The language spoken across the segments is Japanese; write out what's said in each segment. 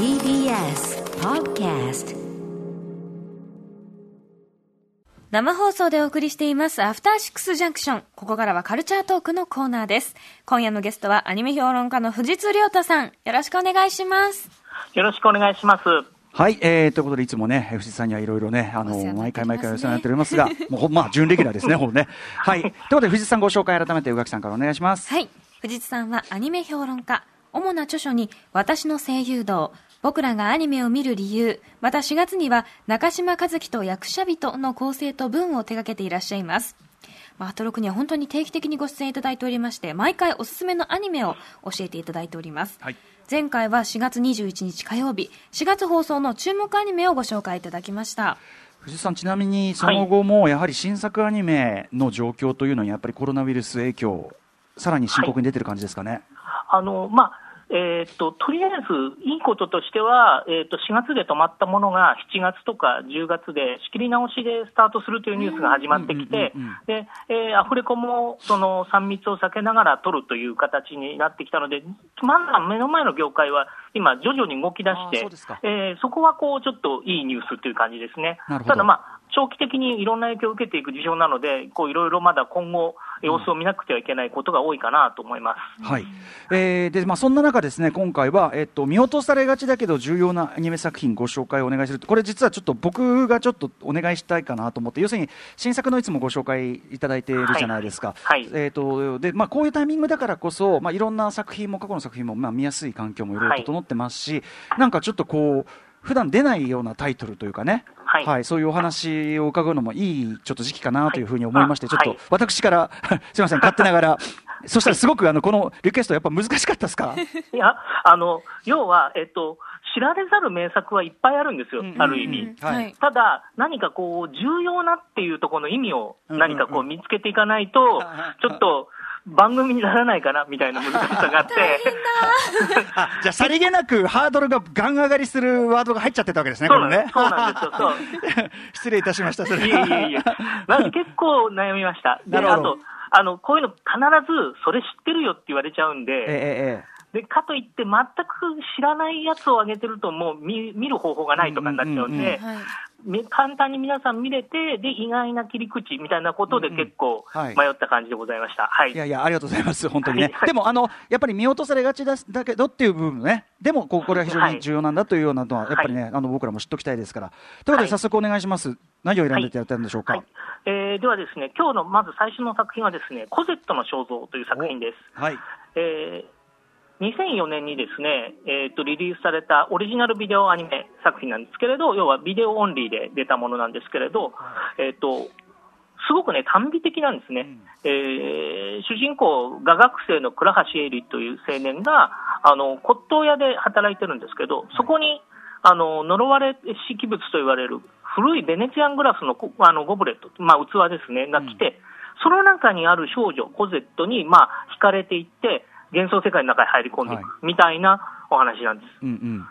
TBS Podcast 生放送でお送りしています、アフターシックスジャンクション。ここからはカルチャートークのコーナーです。今夜のゲストはアニメ評論家の藤津亮太さん。よろしくお願いします。よろしくお願いします。はい、えー、ということで、いつもね、藤井さんにはいろいろね、あのお世話になって毎回毎回お世話になっておりますが、もうほんまあ、準レギュラーですね、ほぼね。はい。ということで、藤井さんご紹介改めて、宇垣さんからお願いします。はい。藤津さんはアニメ評論家。主な著書に、私の声優道、僕らがアニメを見る理由、また4月には、中島和樹と役者人の構成と文を手掛けていらっしゃいます。まあ、アトロクには本当に定期的にご出演いただいておりまして、毎回おすすめのアニメを教えていただいております。はい前回は4月21日火曜日、4月放送の注目アニメをご紹介いただきました。藤井さん、ちなみに、その後も、やはり新作アニメの状況というのに、やっぱりコロナウイルス影響、さらに深刻に出てる感じですかね。あの、まあ、えーっと、とりあえず、いいこととしては、えーっと、4月で止まったものが7月とか10月で仕切り直しでスタートするというニュースが始まってきてえーアフレコも、その、3密を避けながら取るという形になってきたので、まだ目の前の業界は今、徐々に動き出してそえーそこはこう、ちょっといいニュースという感じですね。ただまあ、長期的にいろんな影響を受けていく事象なので、こういろいろまだ今後、様子を見なくてはいけないことが多いかなと思います。はい。えーで、まあ、そんな中ですね、今回は、えっと、見落とされがちだけど、重要なアニメ作品ご紹介をお願いする。これ実はちょっと僕がちょっとお願いしたいかなと思って、要するに、新作のいつもご紹介いただいているじゃないですか。はいはいえっと、で、まあ、こういうタイミングだからこそ、まあ、いろんな作品も、過去の作品も、まあ、見やすい環境もいろいろ整ってますし、なんかちょっとこう、普段出ないようなタイトルというかね、はい。そういうお話を伺うのもいいちょっと時期かなというふうに思いまして、はい。ちょっと私から、すみません、勝手ながら、そしたらすごくあのこのリクエスト、やっぱ難しかったですか？いや、あの、要は、えっと、知られざる名作はいっぱいあるんですよ、うん。ある意味。はい。はい。ただ、何かこう、重要なっていうところの意味をうん何かこう見つけていかないと、ちょっと番組にならないかなみたいな難しさがあって、あじゃあ、さりげなくハードルがガン上がりするワードが入っちゃってたわけですね、これねそうなんです。そうなんですよ。そう。失礼いたしました、それ。いえいえいえ、なんで結構悩みました。で、なるほど。あと、あの、こういうの必ず、それ知ってるよって言われちゃうんええで、ええで、かといって全く知らないやつを上げてると、もう見見る方法がないとかになっちゃうんうんうんうんで、はい。み簡単に皆さん見れて、で、意外な切り口みたいなことで結構はい迷った感じでございました。はい。いやいや、ありがとうございます、本当にね。はいでも、あの、やっぱり見落とされがちだだけどっていう部分ね、でも、こうこれは非常に重要なんだというようなのは、やっぱりね、あの、僕らも知っておきたいですから。ということで、はい早速お願いします。何を選んでいただいたんでしょうか？はいえーではですね、今日のまず最初の作品はですね、コゼットの肖像という作品です。はい。えー2004年にですね、えーと、リリースされたオリジナルビデオアニメ作品なんですけれど、要はビデオオンリーで出たものなんですけれど、えっ、と、すごくね、短美的なんですね。えー主人公、画学生の倉橋絵里という青年が、あの、骨董屋で働いてるんですけど、そこに、あの、呪われし器物と言われる古いベネチアングラスのこあのゴブレット、まあ器ですね、が来て、その中にある少女、コゼットに、まあ、惹かれていって、幻想世界の中に入り込んでいはいく、みたいなお話なんです。うんうん。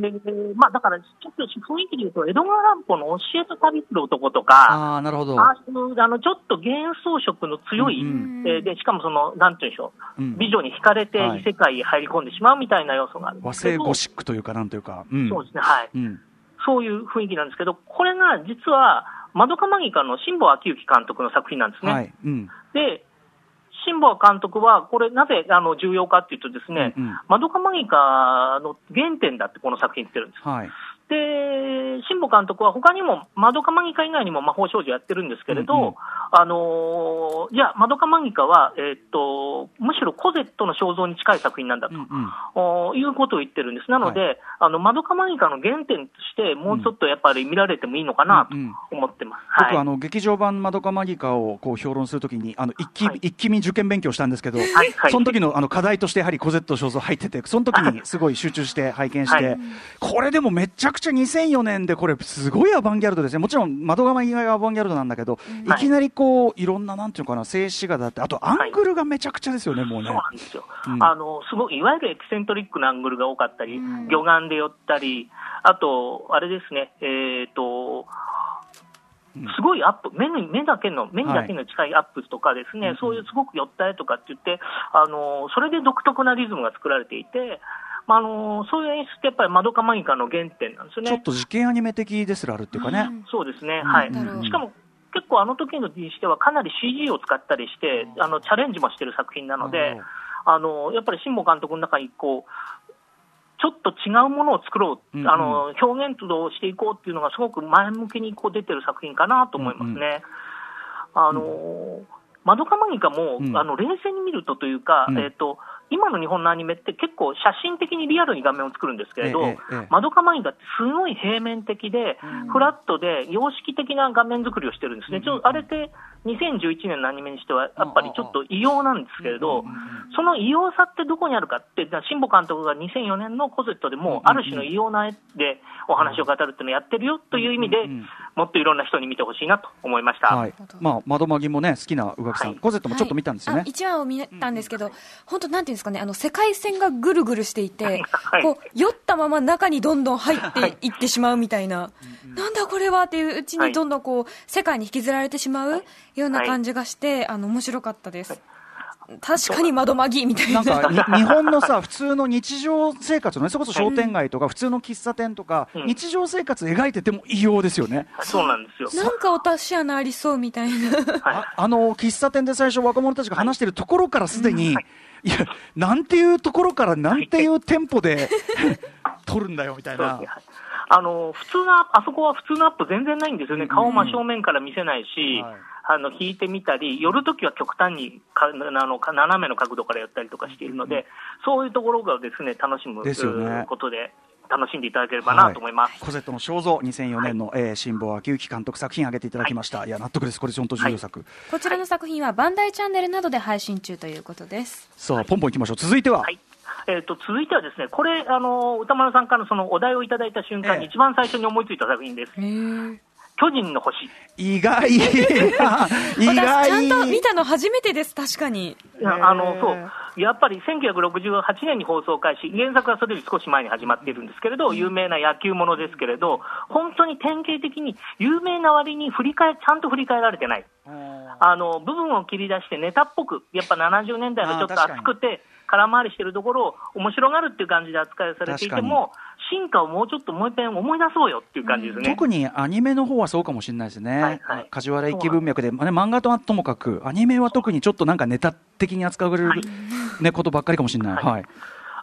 で、まあ、だから、ちょっと雰囲気で言うと、江戸川乱歩の教えと旅する男とか、ああ、なるほど。あのちょっと幻想色の強い、うんうんえーで、しかもその、なんていうんでしょう、うん美女に惹かれてはい異世界へ入り込んでしまうみたいな要素があるんで和製ゴシックというか、なんというか。うん。そうですね、はい。うん。そういう雰囲気なんですけど、これが実は、マドカマギカの辛坊昭之監督の作品なんですね。はい。うん。で、辛坊監督は、これなぜあの重要かっていうとですね、うんうんマドカマギカの原点だってこの作品言ってるんです。はい。で、辛坊監督は他にも、マドカマギカ以外にも魔法少女やってるんですけれど、うんうんあのーじゃあ、マドカマギカは、えーっと、むしろコゼットの肖像に近い作品なんだと、うんうん。おいうことを言ってるんです。なので、あの、マドカマギカの原点として、もうちょっとやっぱり見られてもいいのかなと思ってます。僕、はい。あの劇場版まどかマギカをこう評論するときにあの一気、はい一気見受験勉強したんですけど、はいはいその時のあの課題としてやはりコゼット肖像入っててその時にすごい集中して拝見して、はいこれでもめちゃくちゃ2004年でこれすごいアバンギャルドですねもちろんまどかマギカがアバンギャルドなんだけど、いはいきなりこういろんななんていうのかな静止画だってあとアングルがめちゃくちゃですよね、もうね。そう。なんですよ、うん。あのすごいいわゆるエキセントリックなアングルが多かったり、うん。魚眼で寄ったり、あと、あれですね、えーとすごいアップ、目に目だけの、目にだけの近いアップとかですね、うんそういうすごく寄った絵とかって言って、あのそれで独特なリズムが作られていて、まあ、あのそういう演出ってやっぱりまどかマギカの原点なんですよね。ちょっと実験アニメ的ですらあるっていうかね。そうですね、うん。はい、うんしかも結構あの時のにしてはかなり CG を使ったりして、あのチャレンジもしてる作品なので、あのやっぱり辛坊監督の中にこう、ちょっと違うものを作ろう、うんうん。あの表現をしていこうっていうのがすごく前向きにこう出てる作品かなと思いますね。あのマドカマギカも、うん。あの冷静に見るとというか、うん。えっと今の日本のアニメって結構写真的にリアルに画面を作るんですけれど、マドカマギカってすごい平面的で、うん。フラットで様式的な画面作りをしてるんですね、うん。ちょあれって2011年のアニメにしては、やっぱりちょっと異様なんですけれど、その異様さってどこにあるかって、辛坊監督が2004年のコゼットでも、ある種の異様な絵でお話を語るっていうのをやってるよという意味でもっといろんな人に見てほしいなと思いました。はい。まあ、窓マギもね、好きな宇垣さん、はい。コゼットもちょっと見たんですよね。はい、あ1話を見たんですけど、本当、なんていうんですかね、あの世界線がぐるぐるしていて、はい。こう酔ったまま中にどんどん入っていってしまうみたいな、なんだこれはっていううちに、はいどんどんこう世界に引きずられてしまうような感じがして、あの面白かったです。確かに窓まぎみたいな。なんかに日本のさ普通の日常生活のねそれこそ商店街とか普通の喫茶店とか、うん。日常生活描いてても異様ですよね。そうなんですよ。なんか落とし穴ありそうみたいな。はい。ああの喫茶店で最初若者たちが話してるところからすでに、はい。いやなんていうところからなんていうテンポで 撮るんだよみたいな。あの普通のあそこは普通のアップ全然ないんですよね、顔真正面から見せないし、はいあの引いてみたり、寄るときは極端にかあのか斜めの角度からやったりとかしているので、そういうところがですね楽しむですよねことで、楽しんでいただければなと思います。コゼットの肖像2004年の、えー辛坊秋之監督作品挙げていただきました、い、や納得です。これ本当重要作、こちらの作品はバンダイチャンネルなどで配信中ということです。さあポンポンいきましょう。続いては、はい。えー、と続いては、ですねこれ、あの歌丸さんからのそのお題をいただいた瞬間に、ええ。一番最初に思いついた作品です、巨人の星。意外。意私外ちゃんと見たの初めてです、確かに。あのそう。やっぱり1968年に放送開始、原作はそれより少し前に始まっているんですけれど、有名な野球ものですけれど、本当に典型的に有名な割に振り返ちゃんと振り返られてない、あの部分を切り出してネタっぽく、やっぱ70年代のちょっと熱くて、空回りしてるところを面白がるっていう感じで扱いされていても、進化をもうちょっともう一遍思い出そうよっていう感じですね。特にアニメの方はそうかもしれないですね、はいはい。梶原一騎文脈で、まあね、漫画とはともかく、アニメは特にちょっとなんかネタ的に扱われる、はい。ね、ことばっかりかもしれない。はい。はい。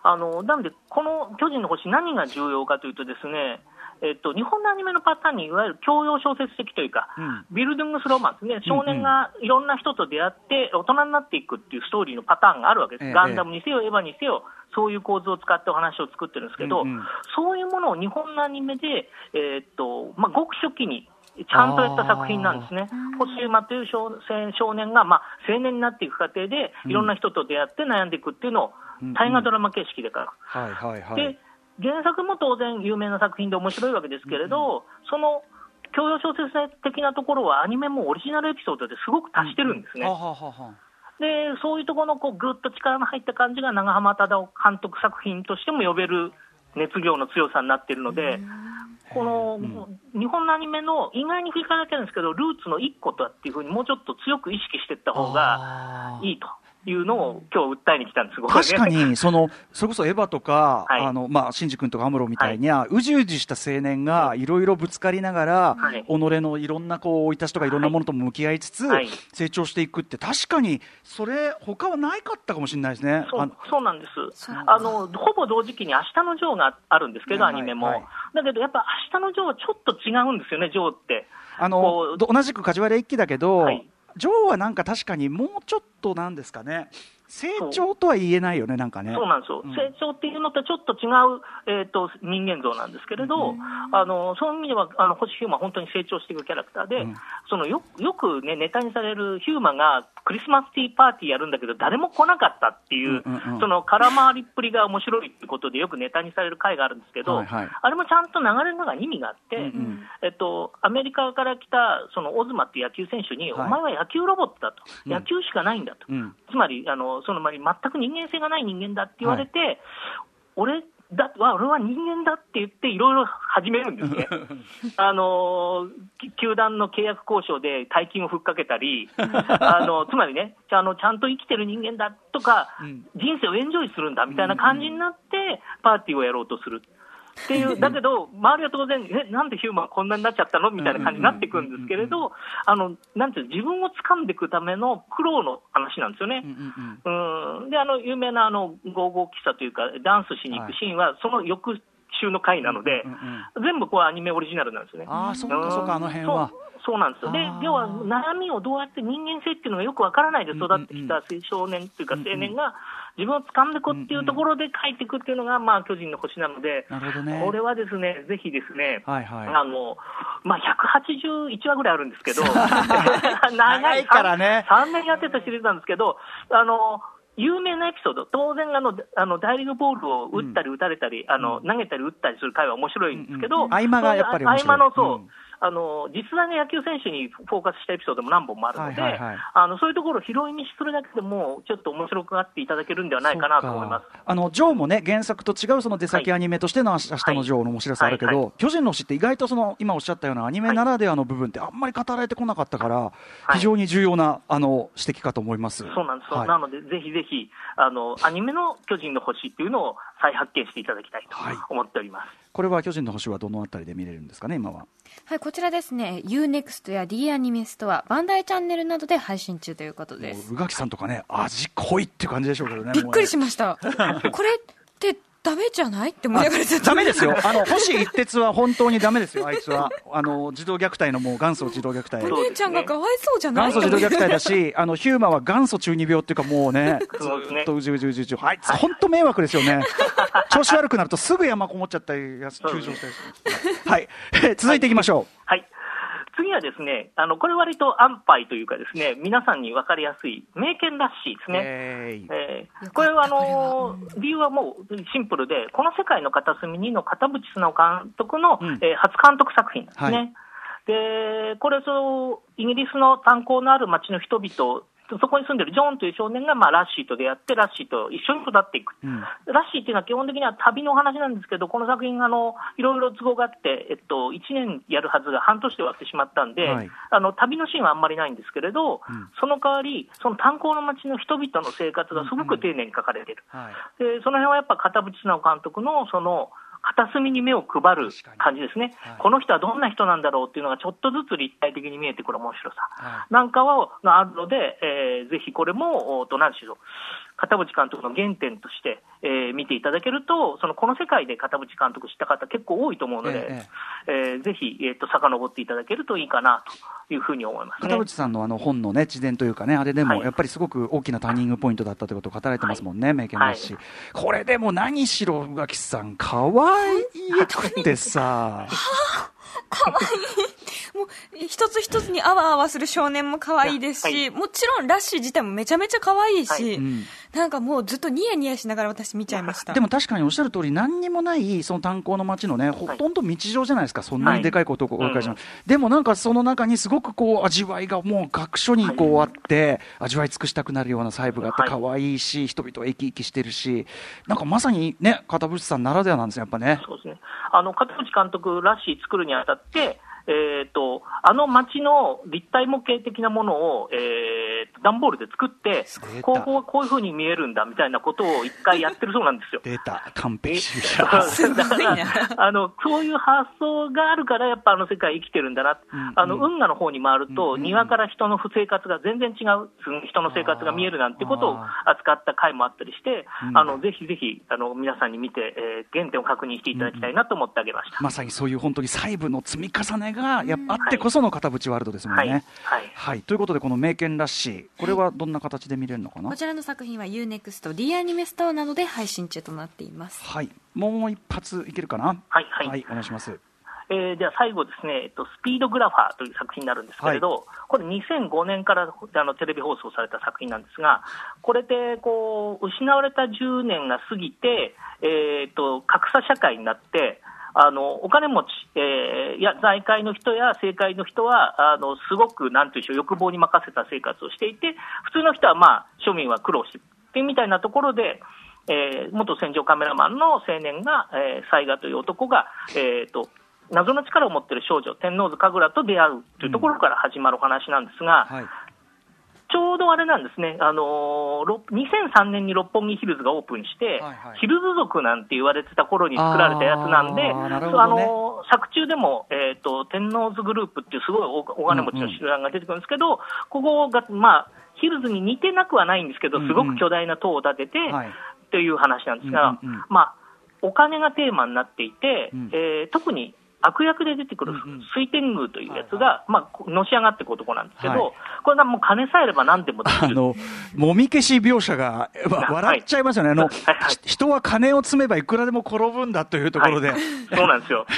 あのなので、この巨人の星、何が重要かというと、ですね、えっと、日本のアニメのパターンにいわゆる教養小説的というか、うん。ビルディングスローマンですね、少年がいろんな人と出会って、大人になっていくっていうストーリーのパターンがあるわけです、ええ。ガンダムにせよ、エヴァにせよ、そういう構図を使ってお話を作ってるんですけど、うんうん。そういうものを日本のアニメで、えっとまあ、ごく初期にちゃんとやった作品なんですね。星馬という少年少年が、まあ、青年になっていく過程で、いろんな人と出会って悩んでいくっていうのを、うん大河ドラマ形式でから。はいはいはい。で原作も当然有名な作品で面白いわけですけれど、その教養小説的なところはアニメもオリジナルエピソードですごく足してるんですね。はあはあはあはあでそういうところのこうぐっと力の入った感じが長浜忠夫監督作品としても呼べる熱量の強さになっているので、この、日本のアニメの意外に振り返られてるんですけど、ルーツの一個だっていうふうにもうちょっと強く意識していった方がいいというのを今日訴えに来たんです、確かに そのそれこそエヴァとか、はい。あのまあ、シンジ君とかアムロみたいに、うじうじした青年がい。ろいろぶつかりながら、はい。己のいろんなこう生い立ちとかい。ろんなものとも向き合いつつ、はい。成長していくって確かにそれ他はないかったかもしれないですね。あそうそうなんです。あの、ほぼ同時期に明日のジョーがあるんですけど、はい。アニメも、はい。だけどやっぱ明日のジョーはちょっと違うんですよね、ジョーって。あの同じく梶原一騎だけど、はいジョーはなんか確かにもうちょっとなんですかね。成長とは言えないよねなんかね。そうなんですよ、うん。成長っていうのとちょっと違う、えー、と人間像なんですけれど、あのそういう意味ではあの星ヒューマン、本当に成長していくキャラクターで、うん。そのよよく、ね、ネタにされるヒューマンがクリスマスティーパーティーやるんだけど、誰も来なかったっていう、うんうんうん。その空回りっぷりが面白いっていうことで、よくネタにされる回があるんですけど、はいはい。あれもちゃんと流れの中に意味があって、うんうん。えっと、アメリカから来たそのオズマっていう野球選手に、はい。お前は野球ロボットだと、うん。野球しかないんだと。うん。つまり、あのそのまり全く人間性がない人間だって言われて、俺、だわ俺は人間だって言って、いろいろ始めるんですね。あのき球団の契約交渉で大金をふっかけたり、あのつまりねあの、ちゃんと生きてる人間だとか、うん人生をエンジョイするんだみたいな感じになって、パーティーをやろうとする。っていう、だけど、周りは当然、え、なんでヒューマンこんなになっちゃったの？みたいな感じになっていくんですけれど、あの、なんていうの自分を掴んでいくための苦労の話なんですよね。うん、で、あの、有名なあの、ゴーゴー喫茶というか、ダンスしに行くシーンは、その翌週の回なのでうん、うん全部こうアニメオリジナルなんですよね。ああ、そうかそうか、あの辺は。そうなんですよ。で要は悩みをどうやって人間性っていうのがよくわからないで育ってきた少年っていうか青年が自分を掴んでこっていうところで書いていくっていうのが、まあ、巨人の星なので、なるほどね。これはですね、ぜひですね、はいはい。あの、まあ、181話ぐらいあるんですけど、長いからね 3年やってたシリーズなんですけど、あの、有名なエピソード、当然あの、あの大リーグボールを打ったり打たれたり、あの投げたり打ったりする回は面白いんですけど、うん。うん合間がやっぱり面白い。合間のそう、うんあの実在の野球選手にフォーカスしたエピソードも何本もあるので、はいはいはい。あのそういうところを拾い見するだけでも、ちょっと面白くなっていただけるんではないかなと思います。あのジョーもね原作と違うその出先アニメとしての明日のジョーの面白さあるけど、はいはい。巨人の星って意外とその今おっしゃったようなアニメならではの部分ってあんまり語られてこなかったから、い。非常に重要なあの指摘かと思います。そうなんです。よ、はい。なので、ぜひぜひあの、アニメの巨人の星っていうのを再発見していただきたいとはい。思っております。これは巨人の星はどのあたりで見れるんですかね今は。はい、こちらですね、UNEXT や D アニメストア、バンダイチャンネルなどで配信中ということです。宇垣さんとかね味濃いって感じでしょうけどね。びっくりしまました。これってダメじゃない？って思いながらダメですよ。あの星一徹は本当にダメですよ。あいつは。あの児童虐待のもう元祖児童虐待。お姉ちゃんがかわいそうじゃない？元祖児童虐待だし、あのヒューマは元祖中二病っていうか、もうね、ずっとうじうじうじうじ、あいつ、本当迷惑ですよね、調子悪くなるとすぐ山こもっちゃったり、休休場したりする、はい、続いていきましょはい次はですね、あのこれ割と安牌というかですね、皆さんに分かりやすい名犬らしいですう。ね。えーえーこれはあの理由はもうシンプルで、この世界の片隅にの片渕素直監督の、うんえー初監督作品なんですね。はいでこれそう、イギリスの炭鉱のある町の人々、そこに住んでるジョーンという少年が、まあ、ラッシーと出会って、ラッシーと一緒に育っていく。うん。ラッシーっていうのは基本的には旅のお話なんですけど、この作品、あのいろいろ都合があって、えっと、1年やるはずが半年で終わってしまったんで、はい。あの旅のシーンはあんまりないんですけれど、うん。その代わり、その炭鉱の町の人々の生活がすごく丁寧に書かれている。はい。でその辺はやっぱ片渕素直監督のその片隅に目を配る感じですね、はい。この人はどんな人なんだろうっていうのがちょっとずつ立体的に見えてくる面白さ。はなんかはがあるので、えーぜひこれも、おと何でしょう、片渕監督の原点として、えー見ていただけると、そのこの世界で片渕監督知った方、結構多いと思うので、ええーぜひ、えー、と遡っていただけるといいかなというふうに思いますね。片渕さんのあの本のね自伝というかね、あれでもはい。やっぱりすごく大きなターニングポイントだったということを語られてますもんね、名犬ですし、これでも何しろ宇垣さん、可愛いってさ、もう一つ一つにあわあわする少年も可愛いですし、もちろんラッシー自体もめちゃめちゃ可愛いし、なんかもうずっとニヤニヤしながら私見ちゃいました。でも確かにおっしゃる通り、何にもないその炭鉱の街のね、ほとんど日常じゃないですか、そんなにでかいことをはいお伺いします。でもなんかその中にすごくこう味わいがもう各所にこうあって、味わい尽くしたくなるような細部があって、はい。可愛いし、人々は生き生きしてるし、なんかまさにね、片渕さんならではなんですよ、やっぱね。そうですね。あの、片渕監督らしい作るにあたって、えー、と、あの街の立体模型的なものを、えー、段ボールで作ってこう、こう、こういうふうに見えるんだみたいなことを一回やってるそうなんですよ。出た、完璧 あのそういう発想があるから、やっぱあの世界生きてるんだな、うんあの運河の方に回ると、うん庭から人の生活が全然違う、人の生活が見えるなんてことを扱った回もあったりして、うん。あのぜひぜひあの皆さんに見て、えー原点を確認していただきたいなと思ってあげました。まさにそういう本当に細部の積み重ねがやっぱあっはいてこその片渕ワールドですもんはい、ね。はい。はい、ということで、この名犬らしい、これはどんな形で見れるのかな、こちらの作品は UNEXT、D アニメストアなどで配信中となっています。はい、もう一発いけるかな、はいはい。はい、お願いします。えーでは最後ですね、えっと、スピードグラファーという作品になるんですけれど、これ2005年からあのテレビ放送された作品なんですが、これでこう失われた10年が過ぎて、えーっと格差社会になって、あのお金持ち、えーや財界の人や政界の人はあのすごくなんていうでしょう欲望に任せた生活をしていて普通の人は、まあ、庶民は苦労してみたいなところで、えー元戦場カメラマンの青年が、えー、雑賀という男が、えーと、謎の力を持っている少女、天王洲神楽と出会うというところから始まるお話なんですが、はい。ちょうどあれなんですね、あのーろ2003年に六本木ヒルズがオープンして、はいはい。ヒルズ族なんて言われてた頃に作られたやつなんで、あね。あのー作中でも、えーと、天王洲グループっていうすごいおお金持ちの集団が出てくるんですけど、ここが、まあ、ヒルズに似てなくはないんですけど、すごく巨大な塔を建てて、はい。っていう話なんですが、うんうんうん。まあ、お金がテーマになっていて、うん。えー特に悪役で出てくるうんうん。水天宮というやつが、はいまあ、のし上がっていく男なんですけど、はい。これがもう金さえあれば何でもできる。あの、もみ消し描写が、笑っちゃいますよね。あの、はい。はい。ひ人は金を積めばいくらでも転ぶんだというところで。はいそうなんですよ。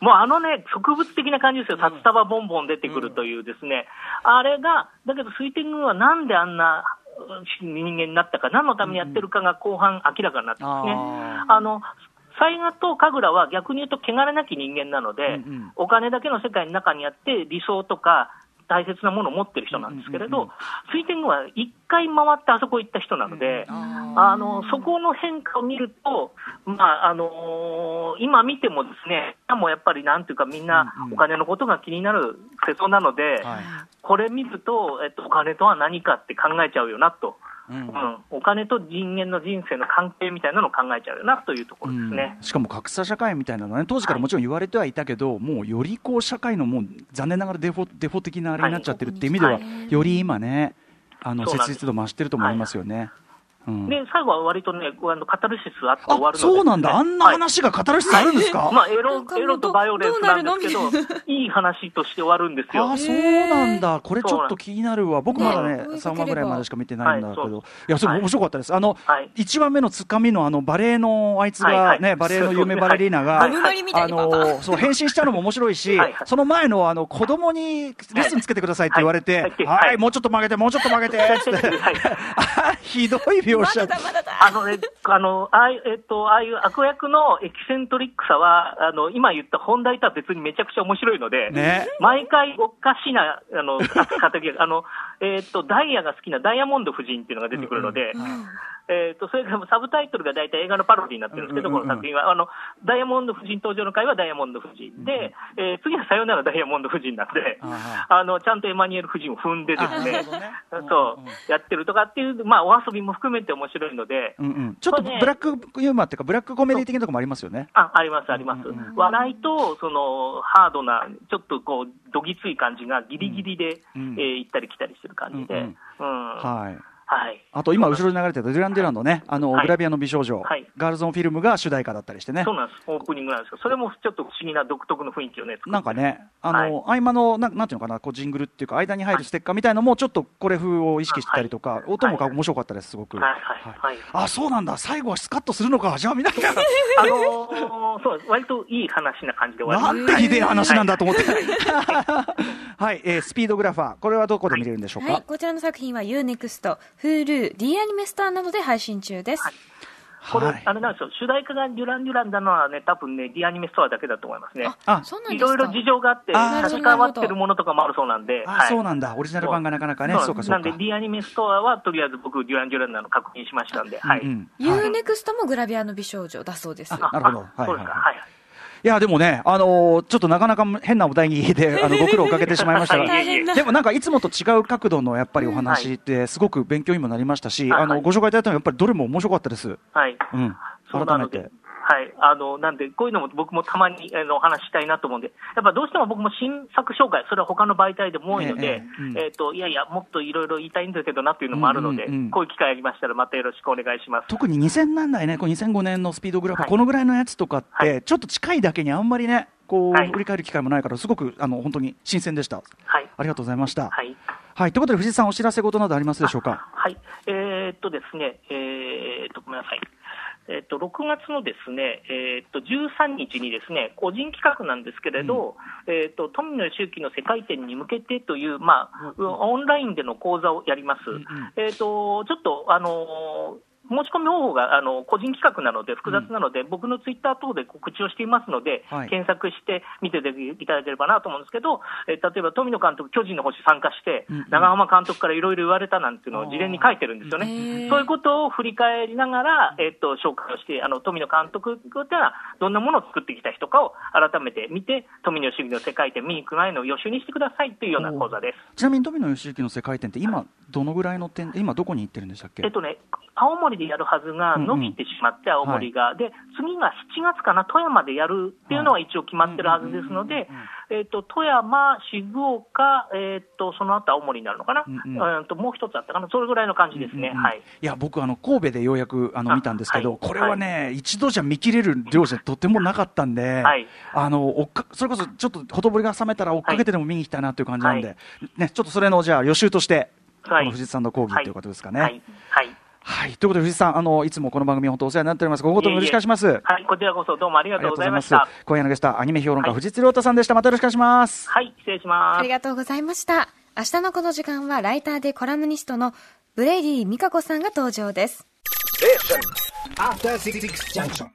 もうあのね、植物的な感じですよ、札束ボンボン出てくるというですね、あれが、だけど水天宮はなんであんなうん人間になったか、何のためにやってるかが後半明らかになってますね。ああの雑賀と神楽は逆に言うと汚れなき人間なので、うんうん。お金だけの世界の中にあって理想とか大切なものを持ってる人なんですけれど、うんうんうん。水天宮は一回回ってあそこ行った人なので、あのそこの変化を見ると、まああのー今見てもですね、もうやっぱりなんていうか、みんなうんうん。お金のことが気になる世相なので、はい。これ見ると、えっと、お金とは何かって考えちゃうよなと。うん。うん、お金と人間の人生の関係みたいなのを考えちゃうよなというところですね。うん。しかも格差社会みたいなのはね、当時からもちろん言われてはいたけど、もうよりこう社会のもう残念ながらデフォデフォ的なあれになっちゃってるっていう意味では、はい。より今ね、あの切実度増してると思いますよね。うん。で、最後は割とね、あのカタルシスあって終わあるので、そうなんだ、あんなはい話が語る必要あるんですか、まあ、エロエロとバイオレンスなんですけどいい話として終わるんですよ。あそうなんだ、これちょっと気になるわ、僕まだね、ね追いかければ3話ぐらいまでしか見てないんだけど、はいいや、それはい。面白かったです、あのはい。1話目のつかみのあのバレエのあいつがはいはい。ね、バレエの有名バレリーナが、あのそう変身したのも面白いしはいは、い。その前のあの子供にレッスンつけてくださいって言われて、はい。は、はい。い。もうちょっと曲げて、もうちょっと曲げてって、はい。あ ひどい描ま写だだまだだ。あのね、あの、ああいう、えっと、ああいう悪役のエキセントリックさは、あの、今言った本題とは別にめちゃくちゃ面白いので、ね。毎回おかしな、あの、あの、えっと、ダイヤが好きなダイヤモンド夫人っていうのが出てくるので、えっと、それからサブタイトルが大体映画のパロディになってるんですけど、うんうんうんこの作品は、あの、ダイヤモンド夫人登場の回はダイヤモンド夫人。で、えー次はさよならダイヤモンド夫人なんで、ああの、ちゃんとエマニュエル夫人を踏んでですねね、そう、やってるとかっていう、まあ、お遊びも含めて面白いので、うんうん、ちょっとブラックユーモアっていうか、ブラックコメディ的なところもありますよね。あ、あります、あります。うんうんうん。笑いと、その、ハードな、ちょっとこう、どぎつい感じがギリギリで、うんえー行ったり来たりしてる感じで。ううん。ん。はいはい。あと今、後ろに流れてたデュラン・デュランのね、あの、はい。グラビアの美少女、はい。ガールズ・オン・フィルムが主題歌だったりしてね。そう。なんです。オープニングなんですけど、それもちょっと不思議な独特の雰囲気をね、なんかね、あの、合間の、なんなんていうのかな、こうジングルっていうか、間に入るステッカーみたいのも、ちょっとこれ風を意識してたりとか、音も面白かったです、すごく。はい。はい。はい。あ、そうなんだ、最後はスカッとするのか、じゃあ見なきゃ。あのーそう、割といい話な感じで終わります。なんてひでえ話なんだと思って。はい、えースピードグラファー、これはどこで見れるんでしょうか？はい、こちらの作品は UNEXT、Hulu、D アニメスターなどで配信中です。はい。これ、はい。あれなんですよ、主題歌がデュラン・デュランなのはね、多分ね、 d アニメストアだけだと思いますね。あそうなんですか。いろいろ事情があって、差し替わってるものとかもあるそうなんで、あ、はい。そうなんだ、オリジナル版がなかなかね、そう。かそうか。なんで、D アニメストアはとりあえず僕、デュラン・デュランなの確認しましたんで、はい。うんうんはい U-NEXT もグラビアの美少女だそうです。あなるほど。あそうですか、ははいい。いや、でもね、あのーちょっとなかなか変なお題にで、あの、ご苦労をかけてしまいましたが。でもなんかいつもと違う角度のやっぱりお話ってすごく勉強にもなりましたし、あの、ご紹介いただいたのはやっぱりどれも面白かったです。はい。うん。改めて。、はい。あの、なんで、こういうのも僕もたまにあのお話ししたいなと思うんで、やっぱどうしても僕も新作紹介、それは他の媒体でも多いので、ええと、いやいや、もっといろいろ言いたいんだけどなっていうのもあるので、こういう機会ありましたらまたよろしくお願いします。特に2000年代ね、こう2005年のスピードグラフはいこのぐらいのやつとかって、はいちょっと近いだけにあんまりね、こう、はい振り返る機会もないから、すごく、あの、本当に新鮮でした。はい。ありがとうございました。はい。はい。ということで、藤井さん、お知らせ事などありますでしょうか？はい。えーっとですね、えーっと、ごめんなさい。えーっと、6月のですね、えーっと、13日にですね、個人企画なんですけれど、えーっと、富野周期の世界展に向けてという、まあ、オンラインでの講座をやります。うんうん。えーっと、ちょっと、あのー申し込み方法があの個人企画なので複雑なので、僕のツイッター等で告知をしていますので、はい。検索して見ていただければなと思うんですけど、えー例えば富野監督、巨人の星参加して、うんうん。長浜監督からいろいろ言われたなんていうのを事前に書いてるんですよね。そういうことを振り返りながら、えっと、紹介をして、あの、富野監督っていうのは、どんなものを作ってきた人かを改めて見て、富野主義の世界展見に行く前の予習にしてくださいというような講座です。ちなみに富野義行の世界展って今どのぐらいの点今どこに行ってるんでしたっけ？えっとね、青森でやるはずが伸びてしまって、青森が、で次が7月かな、富山でやるっていうのは一応決まってるはずですので、えっと富山、静岡、えっとその後青森になるのかな、うんともう一つあったかな、それぐらいの感じですね。うんうんはい。いや僕あの神戸でようやくあのあ見たんですけど、はい。これはね、一度じゃ見切れる量じゃとてもなかったんで、はい。あの追っかそれこそちょっとほとぼりが冷めたら追っかけてでも見に行きたいなという感じなんで、はね、ちょっとそれのじゃあ予習として、はい。この藤津さんの講義ということですかね。はい、はいはい、ということで藤津さんあのいつもこの番組本当お世話になっておりますごこともよろしくお願いします。はい、こちらこそどうもありがとうございました。今夜のゲストはアニメ評論家、はい藤津亮太さんでした。またよろしくお願いします。はい、失礼しますあり。がとうございました。明日のこの時間はライターでコラムニストのブレイディ・ミカコさんが登場です。After Six Junction.